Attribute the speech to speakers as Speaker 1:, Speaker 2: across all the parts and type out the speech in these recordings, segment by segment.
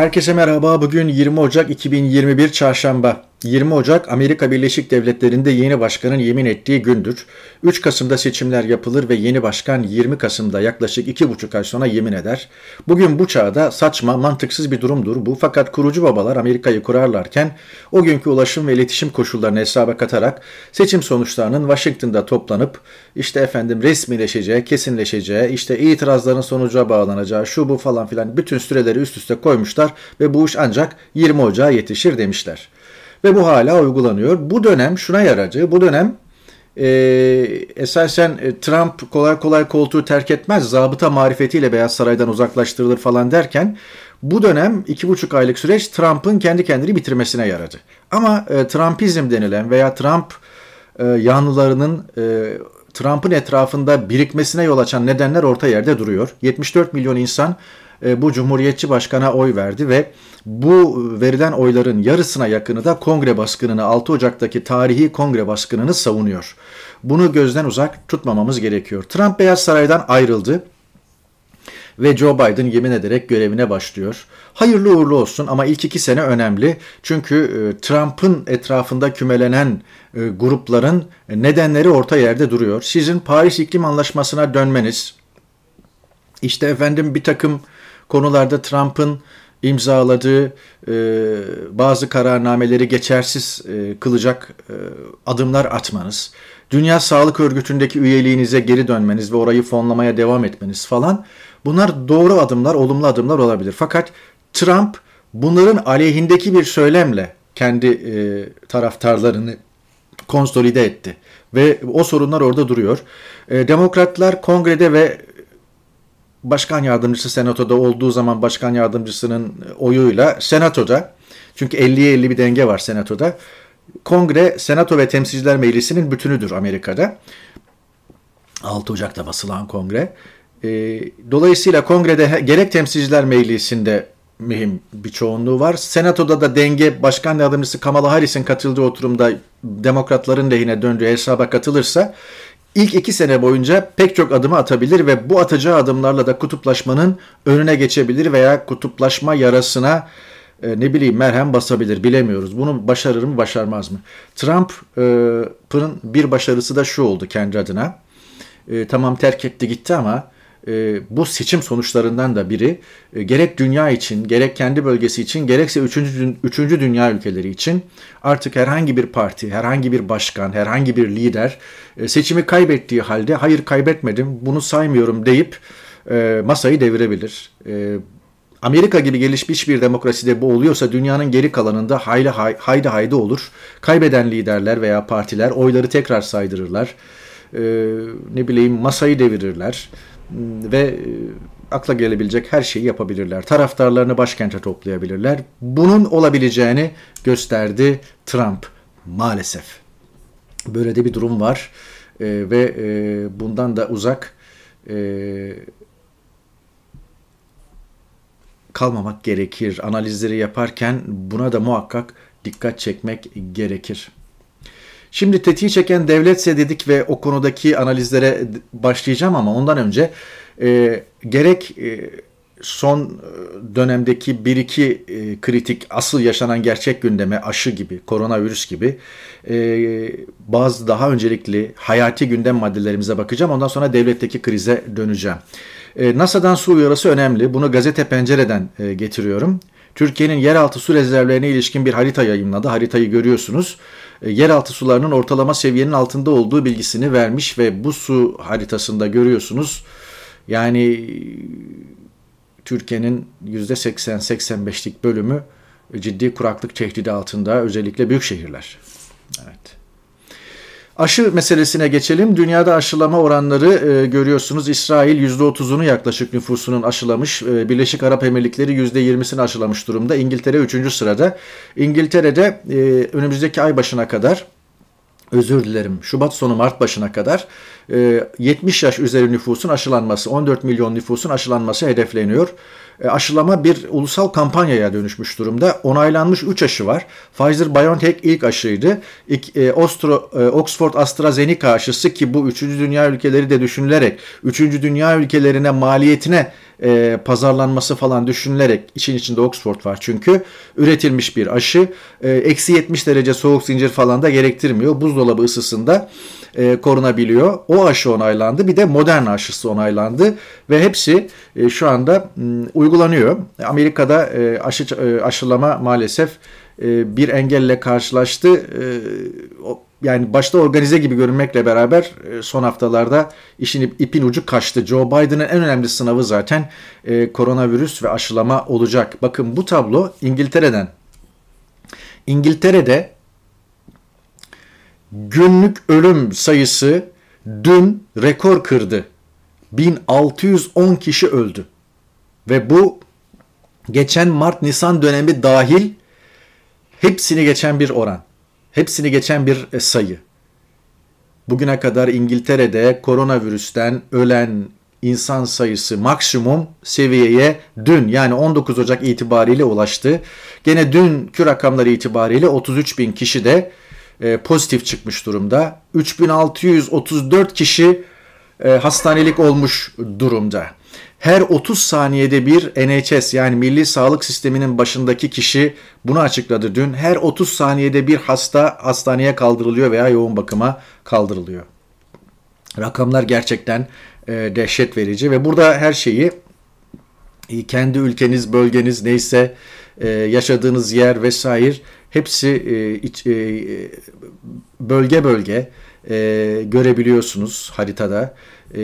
Speaker 1: Herkese merhaba. Bugün 20 Ocak 2021 Çarşamba. 20 Ocak Amerika Birleşik Devletleri'nde yeni başkanın yemin ettiği gündür. 3 Kasım'da seçimler yapılır ve yeni başkan 20 Kasım'da yaklaşık 2,5 ay sonra yemin eder. Bugün bu çağda saçma, mantıksız bir durumdur bu. Fakat kurucu babalar Amerika'yı kurarlarken o günkü ulaşım ve iletişim koşullarını hesaba katarak seçim sonuçlarının Washington'da toplanıp işte efendim resmileşeceği, kesinleşeceği, işte itirazların sonuca bağlanacağı, şu bu falan filan bütün süreleri üst üste koymuşlar ve bu iş ancak 20 Ocağı yetişir demişler. Ve bu hala uygulanıyor. Bu dönem şuna yaradı. Bu dönem e, esasen e, Trump kolay kolay koltuğu terk etmez. Zabıta marifetiyle Beyaz Saray'dan uzaklaştırılır falan derken bu dönem iki buçuk aylık süreç Trump'ın kendi kendini bitirmesine yaradı. Ama e, Trumpizm denilen veya Trump e, yanlılarının e, Trump'ın etrafında birikmesine yol açan nedenler orta yerde duruyor. 74 milyon insan e, bu Cumhuriyetçi Başkan'a oy verdi ve bu verilen oyların yarısına yakını da kongre baskınını 6 Ocak'taki tarihi kongre baskınını savunuyor. Bunu gözden uzak tutmamamız gerekiyor. Trump Beyaz Saray'dan ayrıldı ve Joe Biden yemin ederek görevine başlıyor. Hayırlı uğurlu olsun ama ilk iki sene önemli. Çünkü e, Trump'ın etrafında kümelenen e, grupların nedenleri orta yerde duruyor. Sizin Paris İklim Anlaşması'na dönmeniz, işte efendim bir takım konularda Trump'ın imzaladığı e, bazı kararnameleri geçersiz e, kılacak e, adımlar atmanız, Dünya Sağlık Örgütü'ndeki üyeliğinize geri dönmeniz ve orayı fonlamaya devam etmeniz falan bunlar doğru adımlar, olumlu adımlar olabilir. Fakat Trump bunların aleyhindeki bir söylemle kendi e, taraftarlarını konsolide etti ve o sorunlar orada duruyor. E, Demokratlar kongrede ve başkan yardımcısı senatoda olduğu zaman başkan yardımcısının oyuyla senatoda çünkü 50'ye 50 bir denge var senatoda. Kongre, Senato ve Temsilciler Meclisi'nin bütünüdür Amerika'da. 6 Ocak'ta basılan kongre. E, dolayısıyla kongrede gerek Temsilciler Meclisi'nde mühim bir çoğunluğu var. Senato'da da denge başkan yardımcısı Kamala Harris'in katıldığı oturumda demokratların lehine döndüğü hesaba katılırsa ilk iki sene boyunca pek çok adımı atabilir ve bu atacağı adımlarla da kutuplaşmanın önüne geçebilir veya kutuplaşma yarasına e, ne bileyim merhem basabilir bilemiyoruz. Bunu başarır mı başarmaz mı? Trump'ın bir başarısı da şu oldu kendi adına. E, tamam terk etti gitti ama e, bu seçim sonuçlarından da biri e, gerek dünya için, gerek kendi bölgesi için, gerekse üçüncü, üçüncü dünya ülkeleri için artık herhangi bir parti, herhangi bir başkan, herhangi bir lider e, seçimi kaybettiği halde hayır kaybetmedim, bunu saymıyorum deyip e, masayı devirebilir. Amerika gibi gelişmiş bir demokraside bu oluyorsa dünyanın geri kalanında hayli hay, haydi haydi olur. Kaybeden liderler veya partiler oyları tekrar saydırırlar. Ee, ne bileyim masayı devirirler ve e, akla gelebilecek her şeyi yapabilirler. Taraftarlarını başkente toplayabilirler. Bunun olabileceğini gösterdi Trump maalesef. Böyle de bir durum var e, ve e, bundan da uzak e, kalmamak gerekir. Analizleri yaparken buna da muhakkak dikkat çekmek gerekir. Şimdi tetiği çeken devletse dedik ve o konudaki analizlere başlayacağım ama ondan önce e, gerek e, son dönemdeki bir iki e, kritik asıl yaşanan gerçek gündeme aşı gibi, koronavirüs gibi e, bazı daha öncelikli hayati gündem maddelerimize bakacağım. Ondan sonra devletteki krize döneceğim. E, NASA'dan su uyarısı önemli. Bunu gazete pencereden e, getiriyorum. Türkiye'nin yeraltı su rezervlerine ilişkin bir harita yayınladı. Haritayı görüyorsunuz. E, yeraltı sularının ortalama seviyenin altında olduğu bilgisini vermiş ve bu su haritasında görüyorsunuz. Yani Türkiye'nin %80-85'lik bölümü ciddi kuraklık tehdidi altında özellikle büyük şehirler. Evet. Aşı meselesine geçelim. Dünyada aşılama oranları e, görüyorsunuz. İsrail %30'unu yaklaşık nüfusunun aşılamış. E, Birleşik Arap Emirlikleri %20'sini aşılamış durumda. İngiltere 3. sırada. İngiltere'de e, önümüzdeki ay başına kadar özür dilerim Şubat sonu Mart başına kadar 70 yaş üzeri nüfusun aşılanması 14 milyon nüfusun aşılanması hedefleniyor. E, aşılama bir ulusal kampanyaya dönüşmüş durumda. Onaylanmış 3 aşı var. Pfizer-BioNTech ilk aşıydı. E, e, Oxford AstraZeneca aşısı ki bu 3. dünya ülkeleri de düşünülerek 3. dünya ülkelerine maliyetine e, pazarlanması falan düşünülerek için içinde Oxford var çünkü üretilmiş bir aşı e, eksi 70 derece soğuk zincir falan da gerektirmiyor. Buzdolabı ısısında e, korunabiliyor. O aşı onaylandı. Bir de modern aşısı onaylandı ve hepsi e, şu anda m, uygulanıyor. Amerika'da e, aşı e, aşılama maalesef e, bir engelle karşılaştı. E, o, yani başta organize gibi görünmekle beraber e, son haftalarda işin ipin ucu kaçtı. Joe Biden'ın en önemli sınavı zaten e, koronavirüs ve aşılama olacak. Bakın bu tablo İngiltere'den. İngiltere'de günlük ölüm sayısı dün rekor kırdı. 1610 kişi öldü. Ve bu geçen Mart-Nisan dönemi dahil hepsini geçen bir oran. Hepsini geçen bir e, sayı. Bugüne kadar İngiltere'de koronavirüsten ölen insan sayısı maksimum seviyeye dün yani 19 Ocak itibariyle ulaştı. Gene dünkü rakamları itibariyle 33 bin kişi de e, pozitif çıkmış durumda. 3634 kişi e, hastanelik olmuş durumda. Her 30 saniyede bir NHS yani Milli Sağlık Sistemi'nin başındaki kişi bunu açıkladı dün. Her 30 saniyede bir hasta hastaneye kaldırılıyor veya yoğun bakıma kaldırılıyor. Rakamlar gerçekten e, dehşet verici ve burada her şeyi e, kendi ülkeniz, bölgeniz neyse e, yaşadığınız yer vesaire hepsi e, iç, e, bölge bölge e, görebiliyorsunuz haritada. E,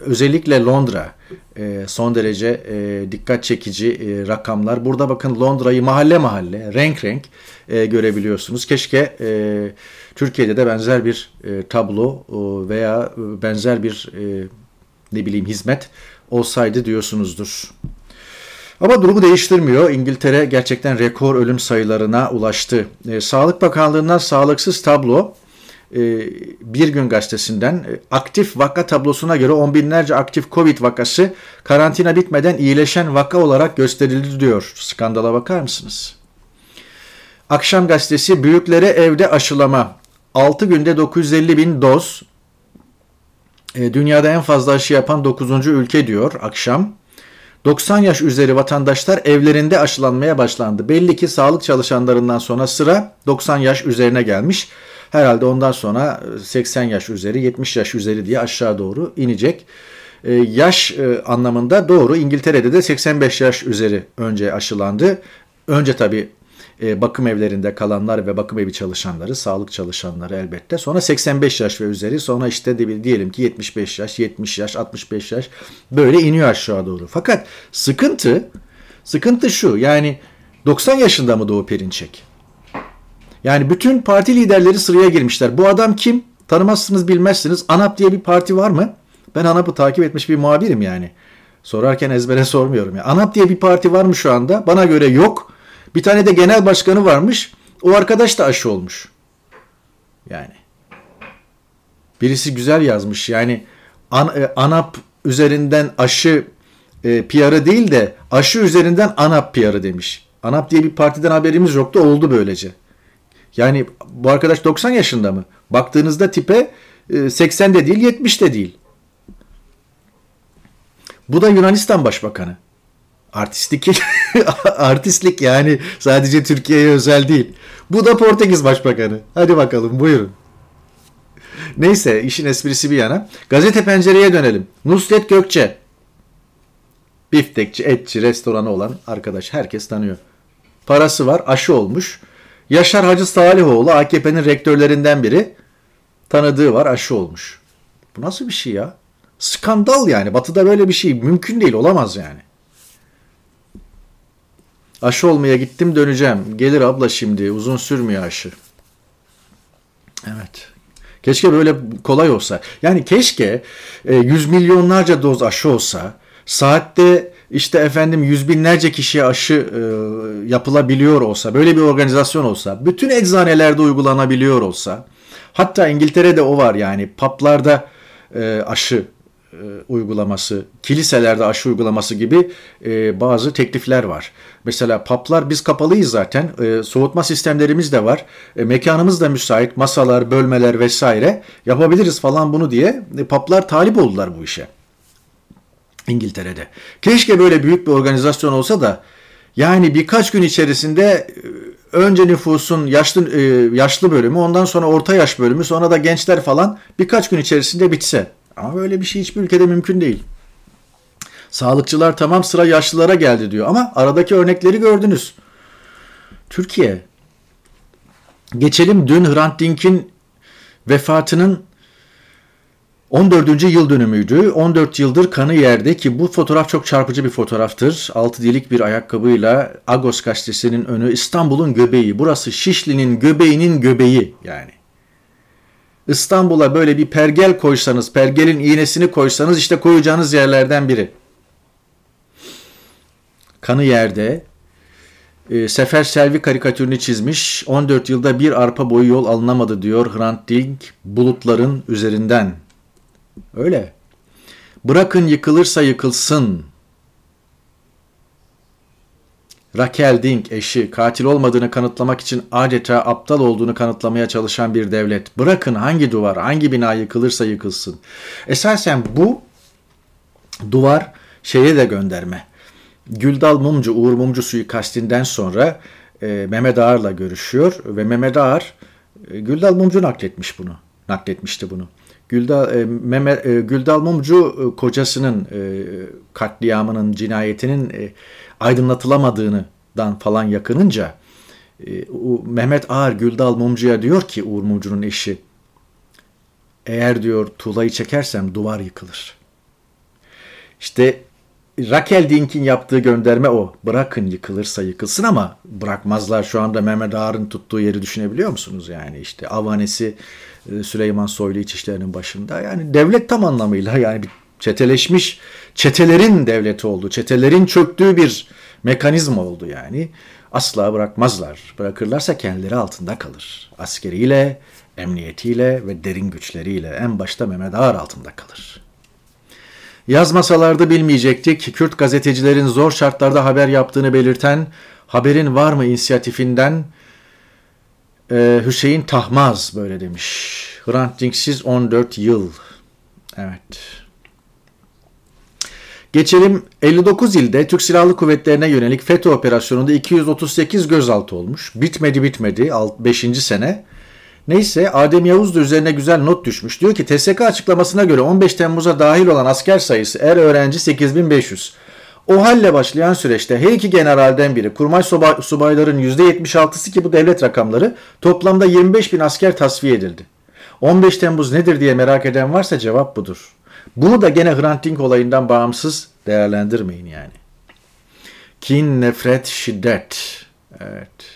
Speaker 1: özellikle Londra e, son derece e, dikkat çekici e, rakamlar. Burada bakın Londra'yı mahalle mahalle, renk renk e, görebiliyorsunuz. Keşke e, Türkiye'de de benzer bir e, tablo e, veya benzer bir e, ne bileyim hizmet olsaydı diyorsunuzdur. Ama durumu değiştirmiyor. İngiltere gerçekten rekor ölüm sayılarına ulaştı. E, Sağlık Bakanlığı'ndan sağlıksız tablo e, Bir Gün Gazetesi'nden e, aktif vaka tablosuna göre on binlerce aktif Covid vakası karantina bitmeden iyileşen vaka olarak gösterildi diyor. Skandala bakar mısınız? Akşam Gazetesi büyüklere evde aşılama. 6 günde 950 bin doz. Dünyada en fazla aşı yapan 9. ülke diyor akşam. 90 yaş üzeri vatandaşlar evlerinde aşılanmaya başlandı. Belli ki sağlık çalışanlarından sonra sıra 90 yaş üzerine gelmiş. Herhalde ondan sonra 80 yaş üzeri, 70 yaş üzeri diye aşağı doğru inecek. Ee, yaş e, anlamında doğru. İngiltere'de de 85 yaş üzeri önce aşılandı. Önce tabii e, bakım evlerinde kalanlar ve bakım evi çalışanları, sağlık çalışanları elbette. Sonra 85 yaş ve üzeri, sonra işte diyelim ki 75 yaş, 70 yaş, 65 yaş böyle iniyor aşağı doğru. Fakat sıkıntı, sıkıntı şu yani 90 yaşında mı Doğu Perinçek? Yani bütün parti liderleri sıraya girmişler. Bu adam kim? Tanımazsınız bilmezsiniz. ANAP diye bir parti var mı? Ben ANAP'ı takip etmiş bir muhabirim yani. Sorarken ezbere sormuyorum. Ya. ANAP diye bir parti var mı şu anda? Bana göre yok. Bir tane de genel başkanı varmış. O arkadaş da aşı olmuş. Yani. Birisi güzel yazmış. Yani an, e, ANAP üzerinden aşı e, PR'ı değil de aşı üzerinden ANAP PR'ı demiş. ANAP diye bir partiden haberimiz yoktu. Oldu böylece. Yani bu arkadaş 90 yaşında mı? Baktığınızda tipe 80 e, de değil 70 de değil. Bu da Yunanistan Başbakanı. Artistlik, artistlik yani sadece Türkiye'ye özel değil. Bu da Portekiz Başbakanı. Hadi bakalım buyurun. Neyse işin esprisi bir yana. Gazete pencereye dönelim. Nusret Gökçe. Biftekçi, etçi, restoranı olan arkadaş. Herkes tanıyor. Parası var, aşı olmuş. Yaşar Hacı Salihoğlu AKP'nin rektörlerinden biri. Tanıdığı var, aşı olmuş. Bu nasıl bir şey ya? Skandal yani. Batı'da böyle bir şey mümkün değil, olamaz yani. Aşı olmaya gittim döneceğim. Gelir abla şimdi uzun sürmüyor aşı. Evet. Keşke böyle kolay olsa. Yani keşke e, yüz milyonlarca doz aşı olsa. Saatte işte efendim yüz binlerce kişiye aşı e, yapılabiliyor olsa. Böyle bir organizasyon olsa. Bütün eczanelerde uygulanabiliyor olsa. Hatta İngiltere'de o var yani. Paplarda e, aşı uygulaması, kiliselerde aşı uygulaması gibi e, bazı teklifler var. Mesela paplar biz kapalıyız zaten, e, soğutma sistemlerimiz de var, e, mekanımız da müsait, masalar, bölmeler vesaire yapabiliriz falan bunu diye e, paplar talip oldular bu işe. İngiltere'de. Keşke böyle büyük bir organizasyon olsa da yani birkaç gün içerisinde e, önce nüfusun yaşlı e, yaşlı bölümü, ondan sonra orta yaş bölümü, sonra da gençler falan birkaç gün içerisinde bitse. Ama böyle bir şey hiçbir ülkede mümkün değil. Sağlıkçılar tamam sıra yaşlılara geldi diyor ama aradaki örnekleri gördünüz. Türkiye. Geçelim dün Hrant Dink'in vefatının 14. yıl dönümüydü. 14 yıldır kanı yerde ki bu fotoğraf çok çarpıcı bir fotoğraftır. Altı dilik bir ayakkabıyla Agos gazetesinin önü İstanbul'un göbeği. Burası Şişli'nin göbeğinin göbeği yani. İstanbul'a böyle bir pergel koysanız, pergelin iğnesini koysanız işte koyacağınız yerlerden biri. Kanı yerde. E, Sefer Selvi karikatürünü çizmiş. 14 yılda bir arpa boyu yol alınamadı diyor Hrant Dink bulutların üzerinden. Öyle. Bırakın yıkılırsa yıkılsın. Raquel Dink eşi katil olmadığını kanıtlamak için adeta aptal olduğunu kanıtlamaya çalışan bir devlet. Bırakın hangi duvar, hangi bina yıkılırsa yıkılsın. Esasen bu duvar şeye de gönderme. Güldal Mumcu, Uğur Mumcu suikastinden sonra e, Mehmet Ağar'la görüşüyor ve Mehmet Ağar e, Güldal Mumcu nakletmiş bunu. Nakletmişti bunu. Güldal, e, Mehmet, e, Güldal Mumcu e, kocasının e, katliamının, cinayetinin e, aydınlatılamadığından falan yakınınca e, Mehmet Ağar Güldal Mumcu'ya diyor ki Uğur Mumcu'nun eşi eğer diyor tuğlayı çekersem duvar yıkılır. İşte Raquel Dink'in yaptığı gönderme o. Bırakın yıkılırsa yıkılsın ama bırakmazlar şu anda Mehmet Ağar'ın tuttuğu yeri düşünebiliyor musunuz? Yani işte avanesi e, Süleyman Soylu İçişleri'nin başında. Yani devlet tam anlamıyla yani bir çeteleşmiş çetelerin devleti oldu. Çetelerin çöktüğü bir mekanizma oldu yani. Asla bırakmazlar. Bırakırlarsa kendileri altında kalır. Askeriyle, emniyetiyle ve derin güçleriyle en başta Mehmet Ağar altında kalır. Yazmasalardı bilmeyecektik. Kürt gazetecilerin zor şartlarda haber yaptığını belirten Haberin Var mı inisiyatifinden ee, Hüseyin Tahmaz böyle demiş. Hrant Dinksiz 14 yıl. Evet. Geçelim 59 ilde Türk Silahlı Kuvvetleri'ne yönelik FETÖ operasyonunda 238 gözaltı olmuş. Bitmedi bitmedi 5. sene. Neyse Adem Yavuz da üzerine güzel not düşmüş. Diyor ki TSK açıklamasına göre 15 Temmuz'a dahil olan asker sayısı er öğrenci 8500. O halle başlayan süreçte her iki generalden biri kurmay subayların %76'sı ki bu devlet rakamları toplamda 25 bin asker tasfiye edildi. 15 Temmuz nedir diye merak eden varsa cevap budur. Bunu da gene Hrant Dink olayından bağımsız değerlendirmeyin yani. Kin, nefret, şiddet. Evet.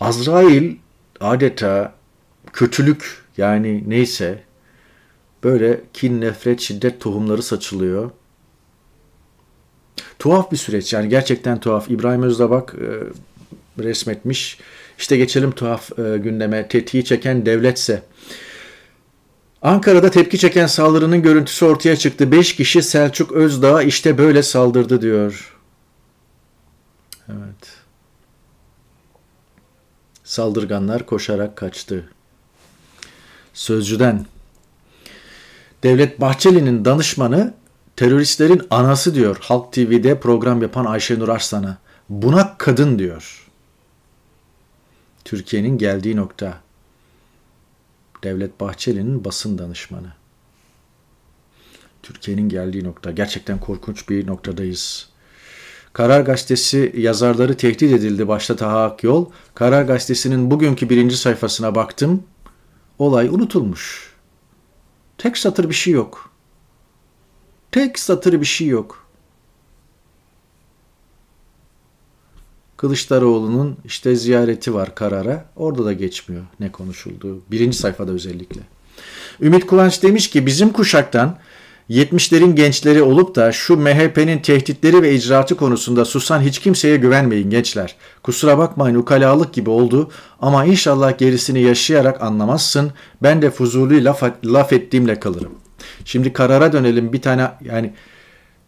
Speaker 1: Azrail adeta kötülük yani neyse böyle kin, nefret, şiddet tohumları saçılıyor. Tuhaf bir süreç yani gerçekten tuhaf. İbrahim Özdabak e, resmetmiş. İşte geçelim tuhaf e, gündeme. Tetiği çeken devletse. Ankara'da tepki çeken saldırının görüntüsü ortaya çıktı. Beş kişi Selçuk Özdağ işte böyle saldırdı diyor. Evet. Saldırganlar koşarak kaçtı. Sözcüden Devlet Bahçeli'nin danışmanı teröristlerin anası diyor Halk TV'de program yapan Ayşenur Arslan'a. Buna kadın diyor. Türkiye'nin geldiği nokta. Devlet Bahçeli'nin basın danışmanı. Türkiye'nin geldiği nokta. Gerçekten korkunç bir noktadayız. Karar Gazetesi yazarları tehdit edildi başta Taha Akyol. Karar Gazetesi'nin bugünkü birinci sayfasına baktım. Olay unutulmuş. Tek satır bir şey yok. Tek satır bir şey yok. Kılıçdaroğlu'nun işte ziyareti var karara. Orada da geçmiyor ne konuşulduğu. Birinci sayfada özellikle. Ümit Kıvanç demiş ki bizim kuşaktan 70'lerin gençleri olup da şu MHP'nin tehditleri ve icraatı konusunda susan hiç kimseye güvenmeyin gençler. Kusura bakmayın ukalalık gibi oldu ama inşallah gerisini yaşayarak anlamazsın. Ben de fuzuli laf, laf ettiğimle kalırım. Şimdi karara dönelim bir tane yani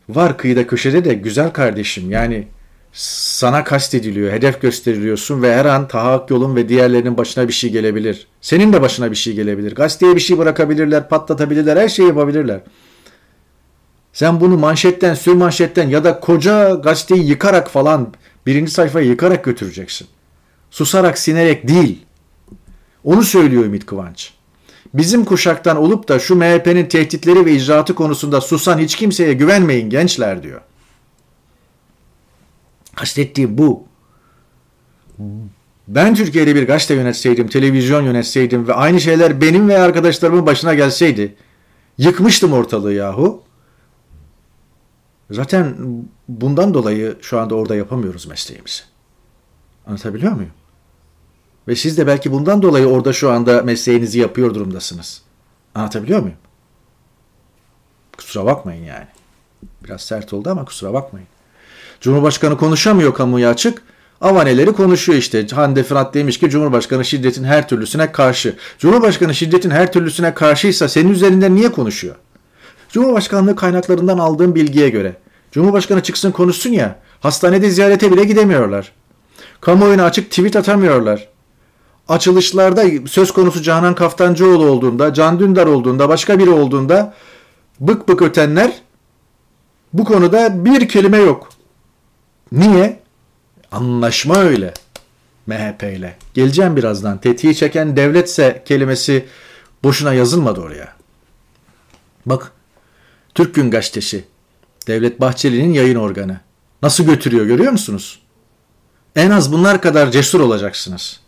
Speaker 1: var kıyıda köşede de güzel kardeşim yani sana kastediliyor, hedef gösteriliyorsun ve her an Taha yolun ve diğerlerinin başına bir şey gelebilir. Senin de başına bir şey gelebilir. Gazeteye bir şey bırakabilirler, patlatabilirler, her şeyi yapabilirler. Sen bunu manşetten, sür manşetten ya da koca gazeteyi yıkarak falan birinci sayfayı yıkarak götüreceksin. Susarak, sinerek değil. Onu söylüyor Ümit Kıvanç. Bizim kuşaktan olup da şu MHP'nin tehditleri ve icraatı konusunda susan hiç kimseye güvenmeyin gençler diyor. Kastettiğim bu. Ben Türkiye'de bir gazete yönetseydim, televizyon yönetseydim ve aynı şeyler benim ve arkadaşlarımın başına gelseydi yıkmıştım ortalığı yahu. Zaten bundan dolayı şu anda orada yapamıyoruz mesleğimizi. Anlatabiliyor muyum? Ve siz de belki bundan dolayı orada şu anda mesleğinizi yapıyor durumdasınız. Anlatabiliyor muyum? Kusura bakmayın yani. Biraz sert oldu ama kusura bakmayın. Cumhurbaşkanı konuşamıyor kamuya açık. Avaneleri konuşuyor işte. Hande Fırat demiş ki Cumhurbaşkanı şiddetin her türlüsüne karşı. Cumhurbaşkanı şiddetin her türlüsüne karşıysa senin üzerinden niye konuşuyor? Cumhurbaşkanlığı kaynaklarından aldığım bilgiye göre. Cumhurbaşkanı çıksın konuşsun ya. Hastanede ziyarete bile gidemiyorlar. Kamuoyuna açık tweet atamıyorlar. Açılışlarda söz konusu Canan Kaftancıoğlu olduğunda, Can Dündar olduğunda, başka biri olduğunda bık bık ötenler bu konuda bir kelime yok. Niye? Anlaşma öyle. MHP ile. Geleceğim birazdan. Tetiği çeken devletse kelimesi boşuna yazılmadı oraya. Bak Türk Gün Gazetesi. Devlet Bahçeli'nin yayın organı. Nasıl götürüyor görüyor musunuz? En az bunlar kadar cesur olacaksınız.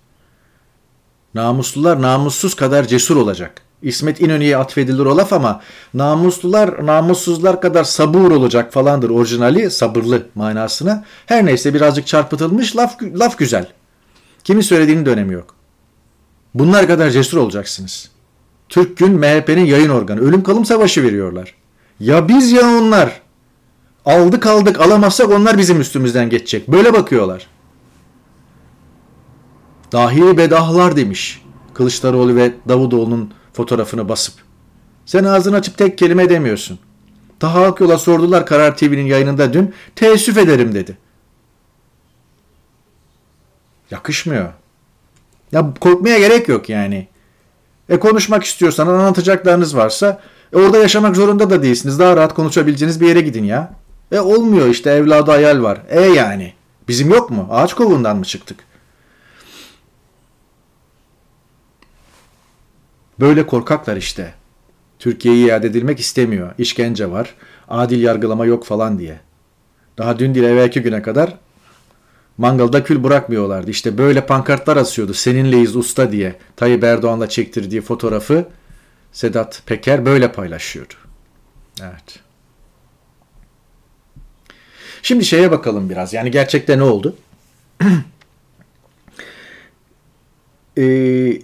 Speaker 1: Namuslular namussuz kadar cesur olacak. İsmet İnönü'ye atfedilir o laf ama namuslular namussuzlar kadar sabur olacak falandır orijinali sabırlı manasına. Her neyse birazcık çarpıtılmış laf, laf güzel. Kimin söylediğinin de önemi yok. Bunlar kadar cesur olacaksınız. Türk Gün MHP'nin yayın organı. Ölüm kalım savaşı veriyorlar. Ya biz ya onlar. Aldık aldık alamazsak onlar bizim üstümüzden geçecek. Böyle bakıyorlar. Dahi bedahlar demiş. Kılıçdaroğlu ve Davutoğlu'nun fotoğrafını basıp. Sen ağzını açıp tek kelime demiyorsun. Taha Akyol'a sordular Karar TV'nin yayınında dün. Teessüf ederim dedi. Yakışmıyor. Ya korkmaya gerek yok yani. E konuşmak istiyorsan anlatacaklarınız varsa e, orada yaşamak zorunda da değilsiniz. Daha rahat konuşabileceğiniz bir yere gidin ya. E olmuyor işte evladı hayal var. E yani. Bizim yok mu? Ağaç kovuğundan mı çıktık? Böyle korkaklar işte. Türkiye'yi iade edilmek istemiyor. İşkence var. Adil yargılama yok falan diye. Daha dün değil evvelki güne kadar mangalda kül bırakmıyorlardı. İşte böyle pankartlar asıyordu. Seninleyiz usta diye. Tayyip Erdoğan'la çektirdiği fotoğrafı Sedat Peker böyle paylaşıyordu. Evet. Şimdi şeye bakalım biraz. Yani gerçekten ne oldu? ee,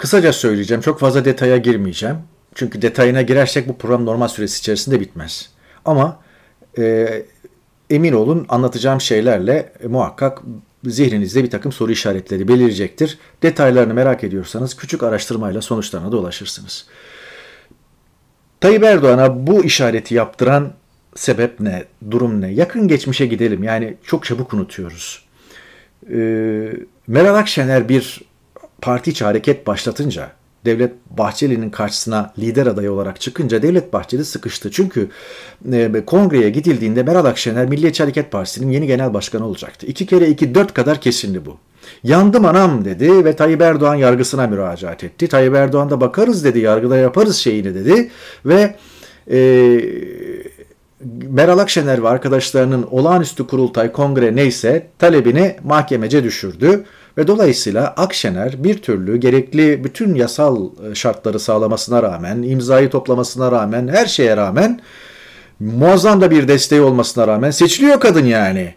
Speaker 1: Kısaca söyleyeceğim. Çok fazla detaya girmeyeceğim. Çünkü detayına girersek bu program normal süresi içerisinde bitmez. Ama e, emin olun anlatacağım şeylerle e, muhakkak zihninizde bir takım soru işaretleri belirecektir. Detaylarını merak ediyorsanız küçük araştırmayla sonuçlarına da ulaşırsınız. Tayyip Erdoğan'a bu işareti yaptıran sebep ne, durum ne? Yakın geçmişe gidelim. Yani çok çabuk unutuyoruz. Ee, Meral Akşener bir parti içi hareket başlatınca Devlet Bahçeli'nin karşısına lider adayı olarak çıkınca Devlet Bahçeli sıkıştı. Çünkü e, kongreye gidildiğinde Meral Akşener Milliyetçi Hareket Partisi'nin yeni genel başkanı olacaktı. İki kere iki dört kadar kesindi bu. Yandım anam dedi ve Tayyip Erdoğan yargısına müracaat etti. Tayyip Erdoğan da bakarız dedi, yargıda yaparız şeyini dedi ve e, Meral Akşener ve arkadaşlarının olağanüstü kurultay kongre neyse talebini mahkemece düşürdü. Ve dolayısıyla Akşener bir türlü gerekli bütün yasal e, şartları sağlamasına rağmen, imzayı toplamasına rağmen, her şeye rağmen muazzam da bir desteği olmasına rağmen seçiliyor kadın yani.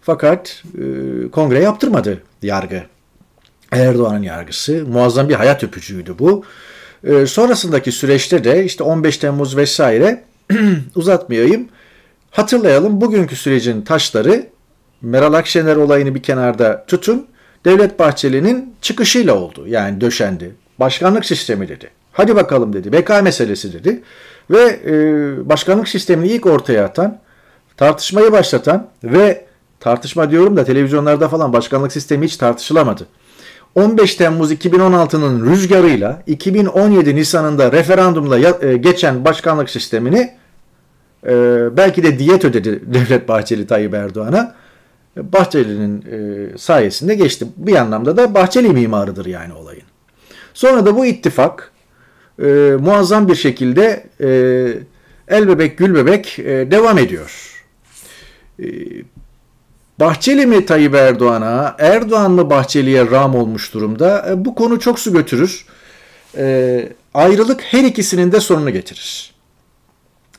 Speaker 1: Fakat e, kongre yaptırmadı yargı. Erdoğan'ın yargısı. Muazzam bir hayat öpücüğüydü bu. E, sonrasındaki süreçte de işte 15 Temmuz vesaire uzatmayayım. Hatırlayalım bugünkü sürecin taşları Meral Akşener olayını bir kenarda tutun. Devlet Bahçeli'nin çıkışıyla oldu. Yani döşendi. Başkanlık sistemi dedi. Hadi bakalım dedi. BK meselesi dedi. Ve e, başkanlık sistemini ilk ortaya atan, tartışmayı başlatan ve tartışma diyorum da televizyonlarda falan başkanlık sistemi hiç tartışılamadı. 15 Temmuz 2016'nın rüzgarıyla 2017 Nisan'ında referandumla e, geçen başkanlık sistemini e, belki de diyet ödedi Devlet Bahçeli Tayyip Erdoğan'a. Bahçeli'nin e, sayesinde geçti. Bir anlamda da Bahçeli mimarıdır yani olayın. Sonra da bu ittifak muazzam bir şekilde el bebek gül bebek devam ediyor. Bahçeli mi Tayyip Erdoğan'a, Erdoğan mı Bahçeli'ye ram olmuş durumda? E, bu konu çok su götürür. E, ayrılık her ikisinin de sonunu getirir.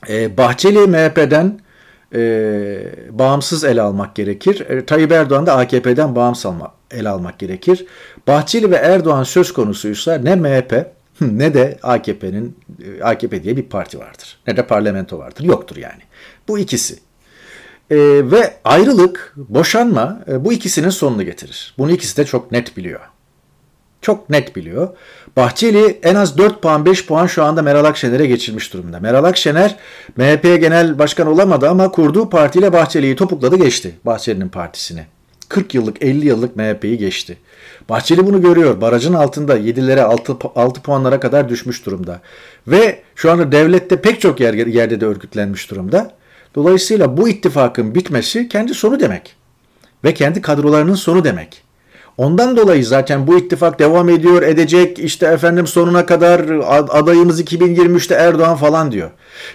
Speaker 1: E, Bahçeli MHP'den e, bağımsız ele almak gerekir. E, Tayyip Erdoğan da AKP'den bağımsız alma, ele almak gerekir. Bahçeli ve Erdoğan söz konusuysa ne MHP ne de AKP'nin AKP diye bir parti vardır. Ne de parlamento vardır. Yoktur yani. Bu ikisi. E, ve ayrılık, boşanma e, bu ikisinin sonunu getirir. Bunu ikisi de çok net biliyor. Çok net biliyor. Bahçeli en az 4 puan 5 puan şu anda Meral Akşener'e geçirmiş durumda. Meral Akşener MHP genel başkan olamadı ama kurduğu partiyle Bahçeli'yi topukladı geçti. Bahçeli'nin partisini. 40 yıllık 50 yıllık MHP'yi geçti. Bahçeli bunu görüyor. Barajın altında 7'lere 6, 6 puanlara kadar düşmüş durumda. Ve şu anda devlette pek çok yer, yerde de örgütlenmiş durumda. Dolayısıyla bu ittifakın bitmesi kendi sonu demek. Ve kendi kadrolarının sonu demek. Ondan dolayı zaten bu ittifak devam ediyor, edecek, işte efendim sonuna kadar adayımız 2023'te Erdoğan falan diyor.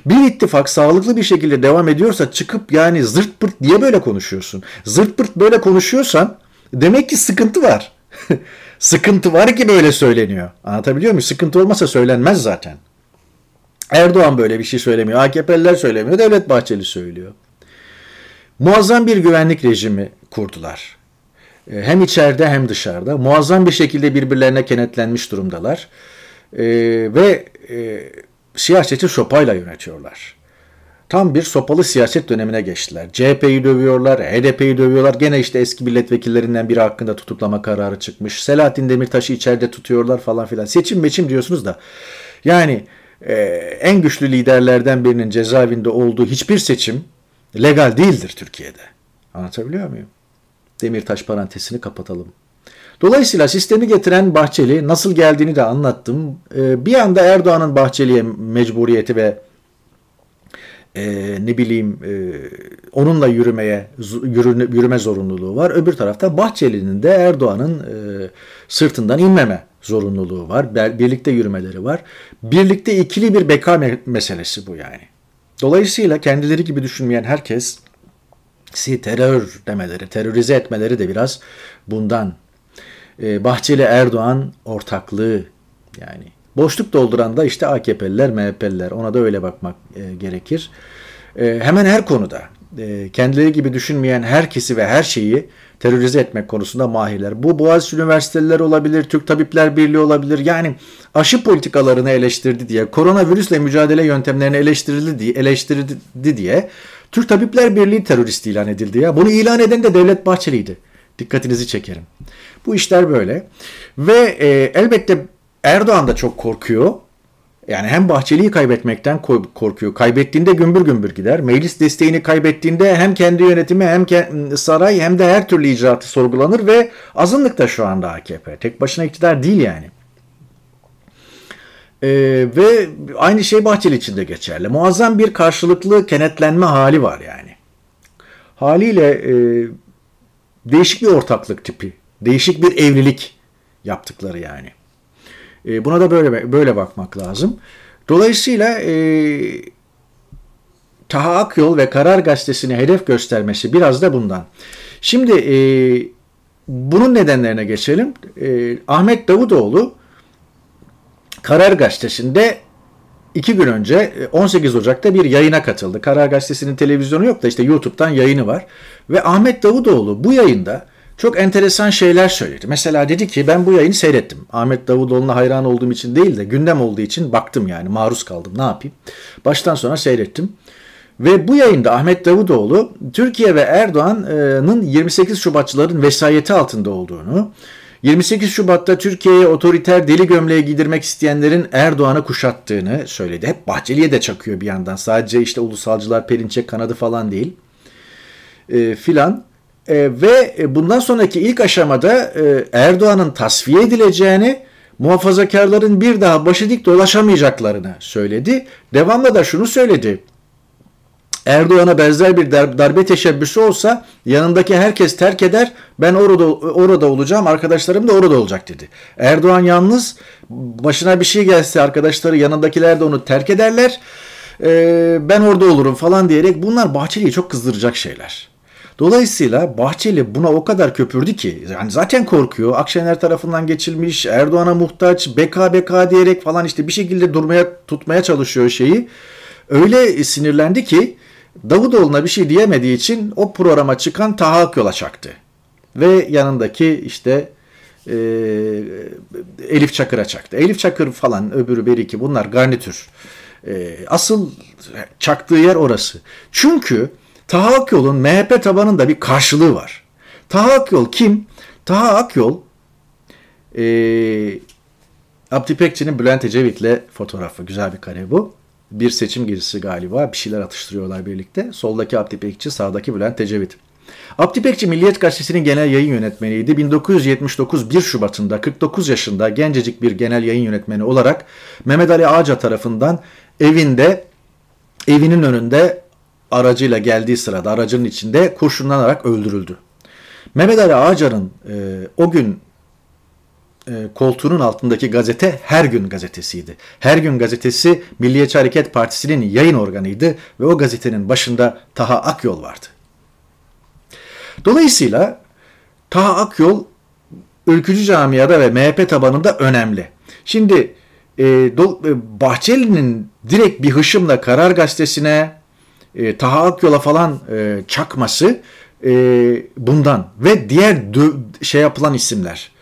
Speaker 1: Bir ittifak sağlıklı bir şekilde devam ediyorsa çıkıp yani zırt pırt diye böyle konuşuyorsun. Zırt pırt böyle konuşuyorsan demek ki sıkıntı var. sıkıntı var ki böyle söyleniyor. Anlatabiliyor muyum? Sıkıntı olmasa söylenmez zaten. Erdoğan böyle bir şey söylemiyor. AKP'liler söylemiyor. Devlet Bahçeli söylüyor. Muazzam bir güvenlik rejimi kurdular. Ee, hem içeride hem dışarıda. Muazzam bir şekilde birbirlerine kenetlenmiş durumdalar. Ee, ve e, siyaseti sopayla yönetiyorlar. Tam bir sopalı siyaset dönemine geçtiler. CHP'yi dövüyorlar, HDP'yi dövüyorlar. Gene işte eski milletvekillerinden biri hakkında tutuklama kararı çıkmış. Selahattin Demirtaş'ı içeride tutuyorlar falan filan. Seçim meçim diyorsunuz da. Yani e, en güçlü liderlerden birinin cezaevinde olduğu hiçbir seçim legal değildir Türkiye'de. Anlatabiliyor muyum? Demirtaş parantezini kapatalım. Dolayısıyla sistemi getiren Bahçeli nasıl geldiğini de anlattım. E, bir anda Erdoğan'ın Bahçeli'ye mecburiyeti ve e, ne bileyim e, onunla yürümeye yürüme, yürüme zorunluluğu var. Öbür tarafta Bahçeli'nin de Erdoğan'ın e, sırtından inmeme zorunluluğu var. Birlikte yürümeleri var. Birlikte ikili bir beka me- meselesi bu yani. Dolayısıyla kendileri gibi düşünmeyen herkes si terör demeleri, terörize etmeleri de biraz bundan. Ee, Bahçeli Erdoğan ortaklığı yani boşluk dolduran da işte AKP'liler, MHP'liler. Ona da öyle bakmak e, gerekir. E, hemen her konuda e, kendileri gibi düşünmeyen herkesi ve her şeyi terörize etmek konusunda mahirler. Bu Boğaziçi Üniversiteler olabilir, Türk Tabipler Birliği olabilir. Yani aşı politikalarını eleştirdi diye, koronavirüsle mücadele yöntemlerini eleştirildi diye, eleştirildi diye Türk Tabipler Birliği terörist ilan edildi ya. Bunu ilan eden de Devlet Bahçeli'ydi. Dikkatinizi çekerim. Bu işler böyle. Ve e, elbette Erdoğan da çok korkuyor. Yani hem Bahçeli'yi kaybetmekten korkuyor. Kaybettiğinde gümbür gümbür gider. Meclis desteğini kaybettiğinde hem kendi yönetimi hem saray hem de her türlü icraatı sorgulanır ve azınlıkta şu anda AKP. Tek başına iktidar değil yani. Ee, ve aynı şey Bahçeli için de geçerli. Muazzam bir karşılıklı kenetlenme hali var yani. Haliyle e, değişik bir ortaklık tipi. Değişik bir evlilik yaptıkları yani. E, buna da böyle böyle bakmak lazım. Dolayısıyla e, Taha Akyol ve Karar Gazetesi'ne hedef göstermesi biraz da bundan. Şimdi e, bunun nedenlerine geçelim. E, Ahmet Davutoğlu Karar Gazetesi'nde iki gün önce 18 Ocak'ta bir yayına katıldı. Karar Gazetesi'nin televizyonu yok da işte YouTube'dan yayını var. Ve Ahmet Davutoğlu bu yayında çok enteresan şeyler söyledi. Mesela dedi ki ben bu yayını seyrettim. Ahmet Davutoğlu'na hayran olduğum için değil de gündem olduğu için baktım yani maruz kaldım ne yapayım. Baştan sona seyrettim. Ve bu yayında Ahmet Davutoğlu Türkiye ve Erdoğan'ın 28 Şubatçıların vesayeti altında olduğunu, 28 Şubat'ta Türkiye'ye otoriter deli gömleği giydirmek isteyenlerin Erdoğan'ı kuşattığını söyledi. Hep Bahçeli'ye de çakıyor bir yandan. Sadece işte ulusalcılar Perinçek kanadı falan değil. E, filan. E, ve bundan sonraki ilk aşamada e, Erdoğan'ın tasfiye edileceğini, muhafazakarların bir daha başı dik dolaşamayacaklarını söyledi. Devamlı da şunu söyledi. Erdoğan'a benzer bir darbe teşebbüsü olsa yanındaki herkes terk eder ben orada orada olacağım arkadaşlarım da orada olacak dedi. Erdoğan yalnız başına bir şey gelse arkadaşları yanındakiler de onu terk ederler ee, ben orada olurum falan diyerek bunlar Bahçeli'yi çok kızdıracak şeyler. Dolayısıyla Bahçeli buna o kadar köpürdü ki yani zaten korkuyor. Akşener tarafından geçilmiş, Erdoğan'a muhtaç, beka beka diyerek falan işte bir şekilde durmaya tutmaya çalışıyor şeyi. Öyle sinirlendi ki Davutoğlu'na bir şey diyemediği için o programa çıkan Taha yola çaktı. Ve yanındaki işte e, Elif Çakır'a çaktı. Elif Çakır falan öbürü bir iki bunlar garnitür. E, asıl çaktığı yer orası. Çünkü Taha Akyol'un MHP tabanında bir karşılığı var. Taha Akyol kim? Taha Akyol e, Abdi Pekçi'nin Bülent Ecevit'le fotoğrafı. Güzel bir kare bu bir seçim gezisi galiba. Bir şeyler atıştırıyorlar birlikte. Soldaki Abdi Pekçi, sağdaki Bülent Tecevit. Abdi Pekçi Milliyet Gazetesi'nin genel yayın yönetmeniydi. 1979 1 Şubat'ında 49 yaşında gencecik bir genel yayın yönetmeni olarak Mehmet Ali Ağca tarafından evinde evinin önünde aracıyla geldiği sırada aracının içinde kurşunlanarak öldürüldü. Mehmet Ali Ağca'nın e, o gün e, koltuğunun altındaki gazete Her Gün gazetesiydi. Her Gün gazetesi Milliyetçi Hareket Partisi'nin yayın organıydı ve o gazetenin başında Taha Akyol vardı. Dolayısıyla Taha Akyol ülkücü camiada ve MHP tabanında önemli. Şimdi e, e, Bahçeli'nin direkt bir hışımla Karar Gazetesi'ne, e, Taha Akyol'a falan e, çakması e, bundan ve diğer şey yapılan isimler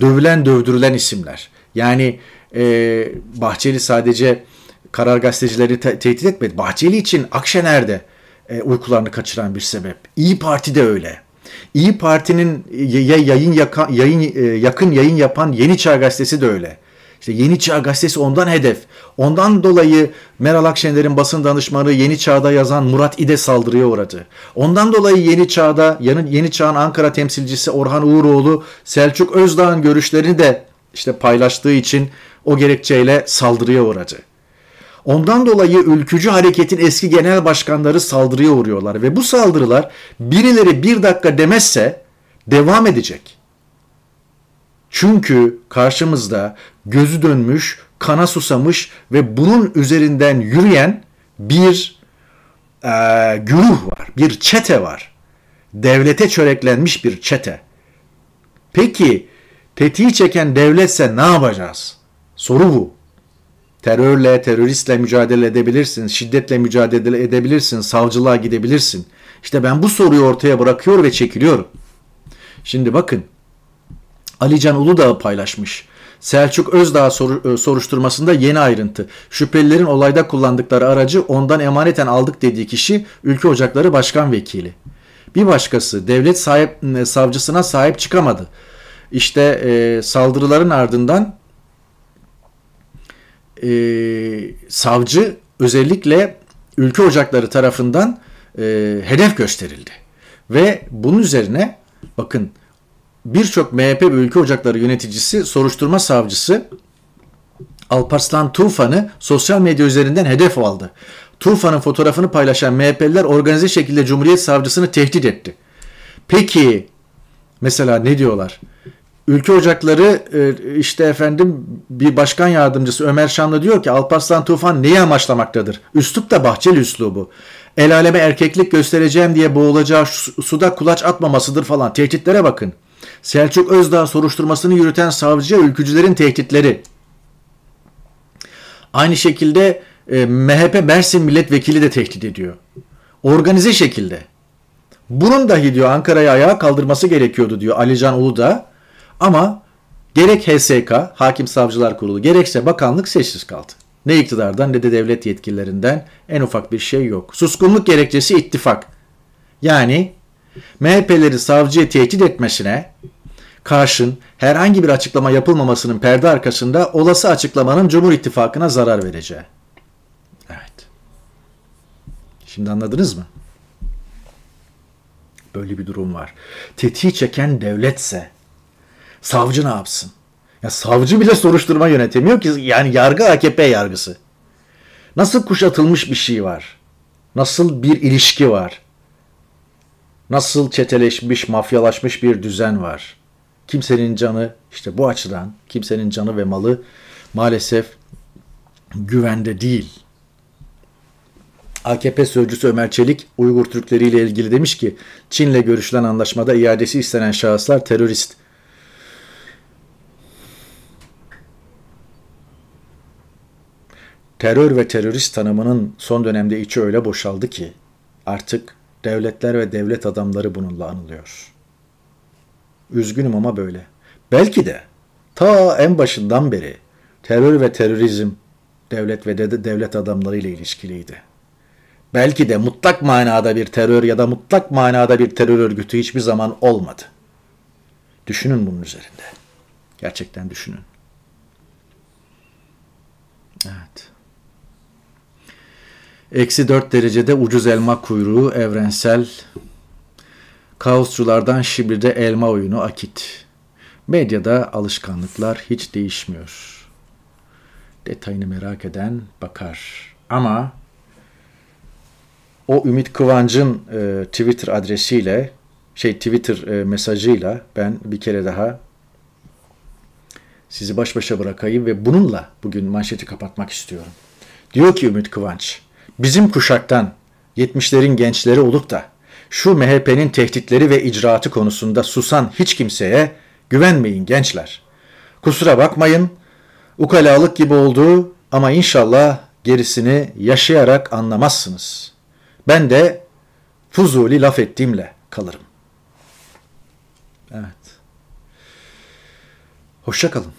Speaker 1: dövülen dövdürülen isimler. Yani e, Bahçeli sadece karar gazetecileri te- tehdit etmedi. Bahçeli için Akşener'de e, uykularını kaçıran bir sebep. İyi Parti de öyle. İyi Parti'nin ya yayın yaka, yayın e, yakın yayın yapan Yeni Çağ gazetesi de öyle. İşte Yeni Çağ gazetesi ondan hedef. Ondan dolayı Meral Akşener'in basın danışmanı Yeni Çağ'da yazan Murat İde saldırıya uğradı. Ondan dolayı Yeni Çağ'da Yeni Çağ'ın Ankara temsilcisi Orhan Uğuroğlu Selçuk Özdağ'ın görüşlerini de işte paylaştığı için o gerekçeyle saldırıya uğradı. Ondan dolayı ülkücü hareketin eski genel başkanları saldırıya uğruyorlar ve bu saldırılar birileri bir dakika demezse devam edecek. Çünkü karşımızda gözü dönmüş, kana susamış ve bunun üzerinden yürüyen bir e, güruh var, bir çete var. Devlete çöreklenmiş bir çete. Peki tetiği çeken devletse ne yapacağız? Soru bu. Terörle, teröristle mücadele edebilirsin, şiddetle mücadele edebilirsin, savcılığa gidebilirsin. İşte ben bu soruyu ortaya bırakıyor ve çekiliyorum. Şimdi bakın Alican Uludağ paylaşmış. Selçuk Özdağ e, soruşturmasında yeni ayrıntı. Şüphelilerin olayda kullandıkları aracı ondan emaneten aldık dediği kişi Ülke Ocakları Başkan Vekili. Bir başkası devlet sahip savcısına sahip çıkamadı. İşte e, saldırıların ardından e, savcı özellikle Ülke Ocakları tarafından e, hedef gösterildi. Ve bunun üzerine bakın birçok MHP ve Ülke Ocakları yöneticisi, soruşturma savcısı Alparslan Tufan'ı sosyal medya üzerinden hedef aldı. Tufan'ın fotoğrafını paylaşan MHP'liler organize şekilde Cumhuriyet Savcısını tehdit etti. Peki mesela ne diyorlar? Ülke Ocakları e, işte efendim bir başkan yardımcısı Ömer Şanlı diyor ki Alparslan Tufan neyi amaçlamaktadır? Üslup da Bahçeli üslubu. El aleme erkeklik göstereceğim diye boğulacağı suda kulaç atmamasıdır falan. Tehditlere bakın. Selçuk Özdağ soruşturmasını yürüten savcıya ülkücülerin tehditleri. Aynı şekilde e, MHP Mersin milletvekili de tehdit ediyor. Organize şekilde. Bunun dahi diyor Ankara'ya ayağa kaldırması gerekiyordu diyor Alican Uludağ. Ama gerek HSK, Hakim Savcılar Kurulu, gerekse bakanlık sessiz kaldı. Ne iktidardan ne de devlet yetkililerinden en ufak bir şey yok. Suskunluk gerekçesi ittifak. Yani MHP'leri savcıya tehdit etmesine karşın herhangi bir açıklama yapılmamasının perde arkasında olası açıklamanın Cumhur İttifakı'na zarar vereceği. Evet. Şimdi anladınız mı? Böyle bir durum var. Tetiği çeken devletse savcı ne yapsın? Ya savcı bile soruşturma yönetemiyor ki yani yargı AKP yargısı. Nasıl kuşatılmış bir şey var? Nasıl bir ilişki var? Nasıl çeteleşmiş, mafyalaşmış bir düzen var? Kimsenin canı işte bu açıdan kimsenin canı ve malı maalesef güvende değil. AKP sözcüsü Ömer Çelik Uygur Türkleri ile ilgili demiş ki Çin'le görüşülen anlaşmada iadesi istenen şahıslar terörist. Terör ve terörist tanımının son dönemde içi öyle boşaldı ki artık devletler ve devlet adamları bununla anılıyor. Üzgünüm ama böyle. Belki de ta en başından beri terör ve terörizm devlet ve de devlet adamları ile ilişkiliydi. Belki de mutlak manada bir terör ya da mutlak manada bir terör örgütü hiçbir zaman olmadı. Düşünün bunun üzerinde. Gerçekten düşünün. Evet. Eksi 4 derecede ucuz elma kuyruğu evrensel. Kaosçulardan Şibir'de elma oyunu akit. Medyada alışkanlıklar hiç değişmiyor. Detayını merak eden bakar. Ama o Ümit Kıvanç'ın e, Twitter adresiyle şey Twitter e, mesajıyla ben bir kere daha sizi baş başa bırakayım ve bununla bugün manşeti kapatmak istiyorum. Diyor ki Ümit Kıvanç, bizim kuşaktan 70'lerin gençleri olup da şu MHP'nin tehditleri ve icraatı konusunda susan hiç kimseye güvenmeyin gençler. Kusura bakmayın, ukalalık gibi oldu ama inşallah gerisini yaşayarak anlamazsınız. Ben de fuzuli laf ettiğimle kalırım. Evet. Hoşça kalın.